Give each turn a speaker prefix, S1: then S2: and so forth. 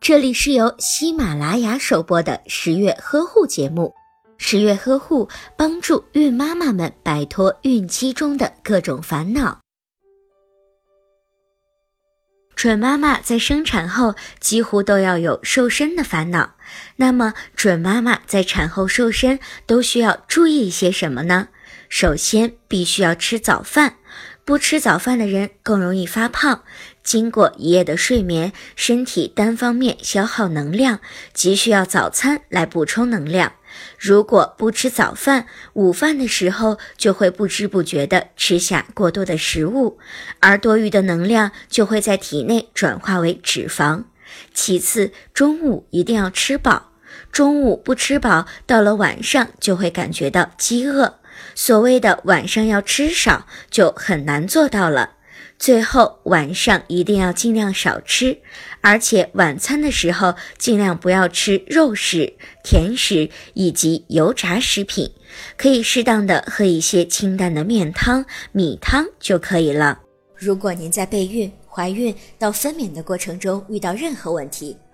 S1: 这里是由喜马拉雅首播的十月呵护节目。十月呵护帮助孕妈妈们摆脱孕期中的各种烦恼。准妈妈在生产后几乎都要有瘦身的烦恼，那么准妈妈在产后瘦身都需要注意一些什么呢？首先，必须要吃早饭。不吃早饭的人更容易发胖。经过一夜的睡眠，身体单方面消耗能量，急需要早餐来补充能量。如果不吃早饭，午饭的时候就会不知不觉地吃下过多的食物，而多余的能量就会在体内转化为脂肪。其次，中午一定要吃饱。中午不吃饱，到了晚上就会感觉到饥饿。所谓的晚上要吃少，就很难做到了。最后，晚上一定要尽量少吃，而且晚餐的时候尽量不要吃肉食、甜食以及油炸食品，可以适当的喝一些清淡的面汤、米汤就可以了。
S2: 如果您在备孕、怀孕到分娩的过程中遇到任何问题，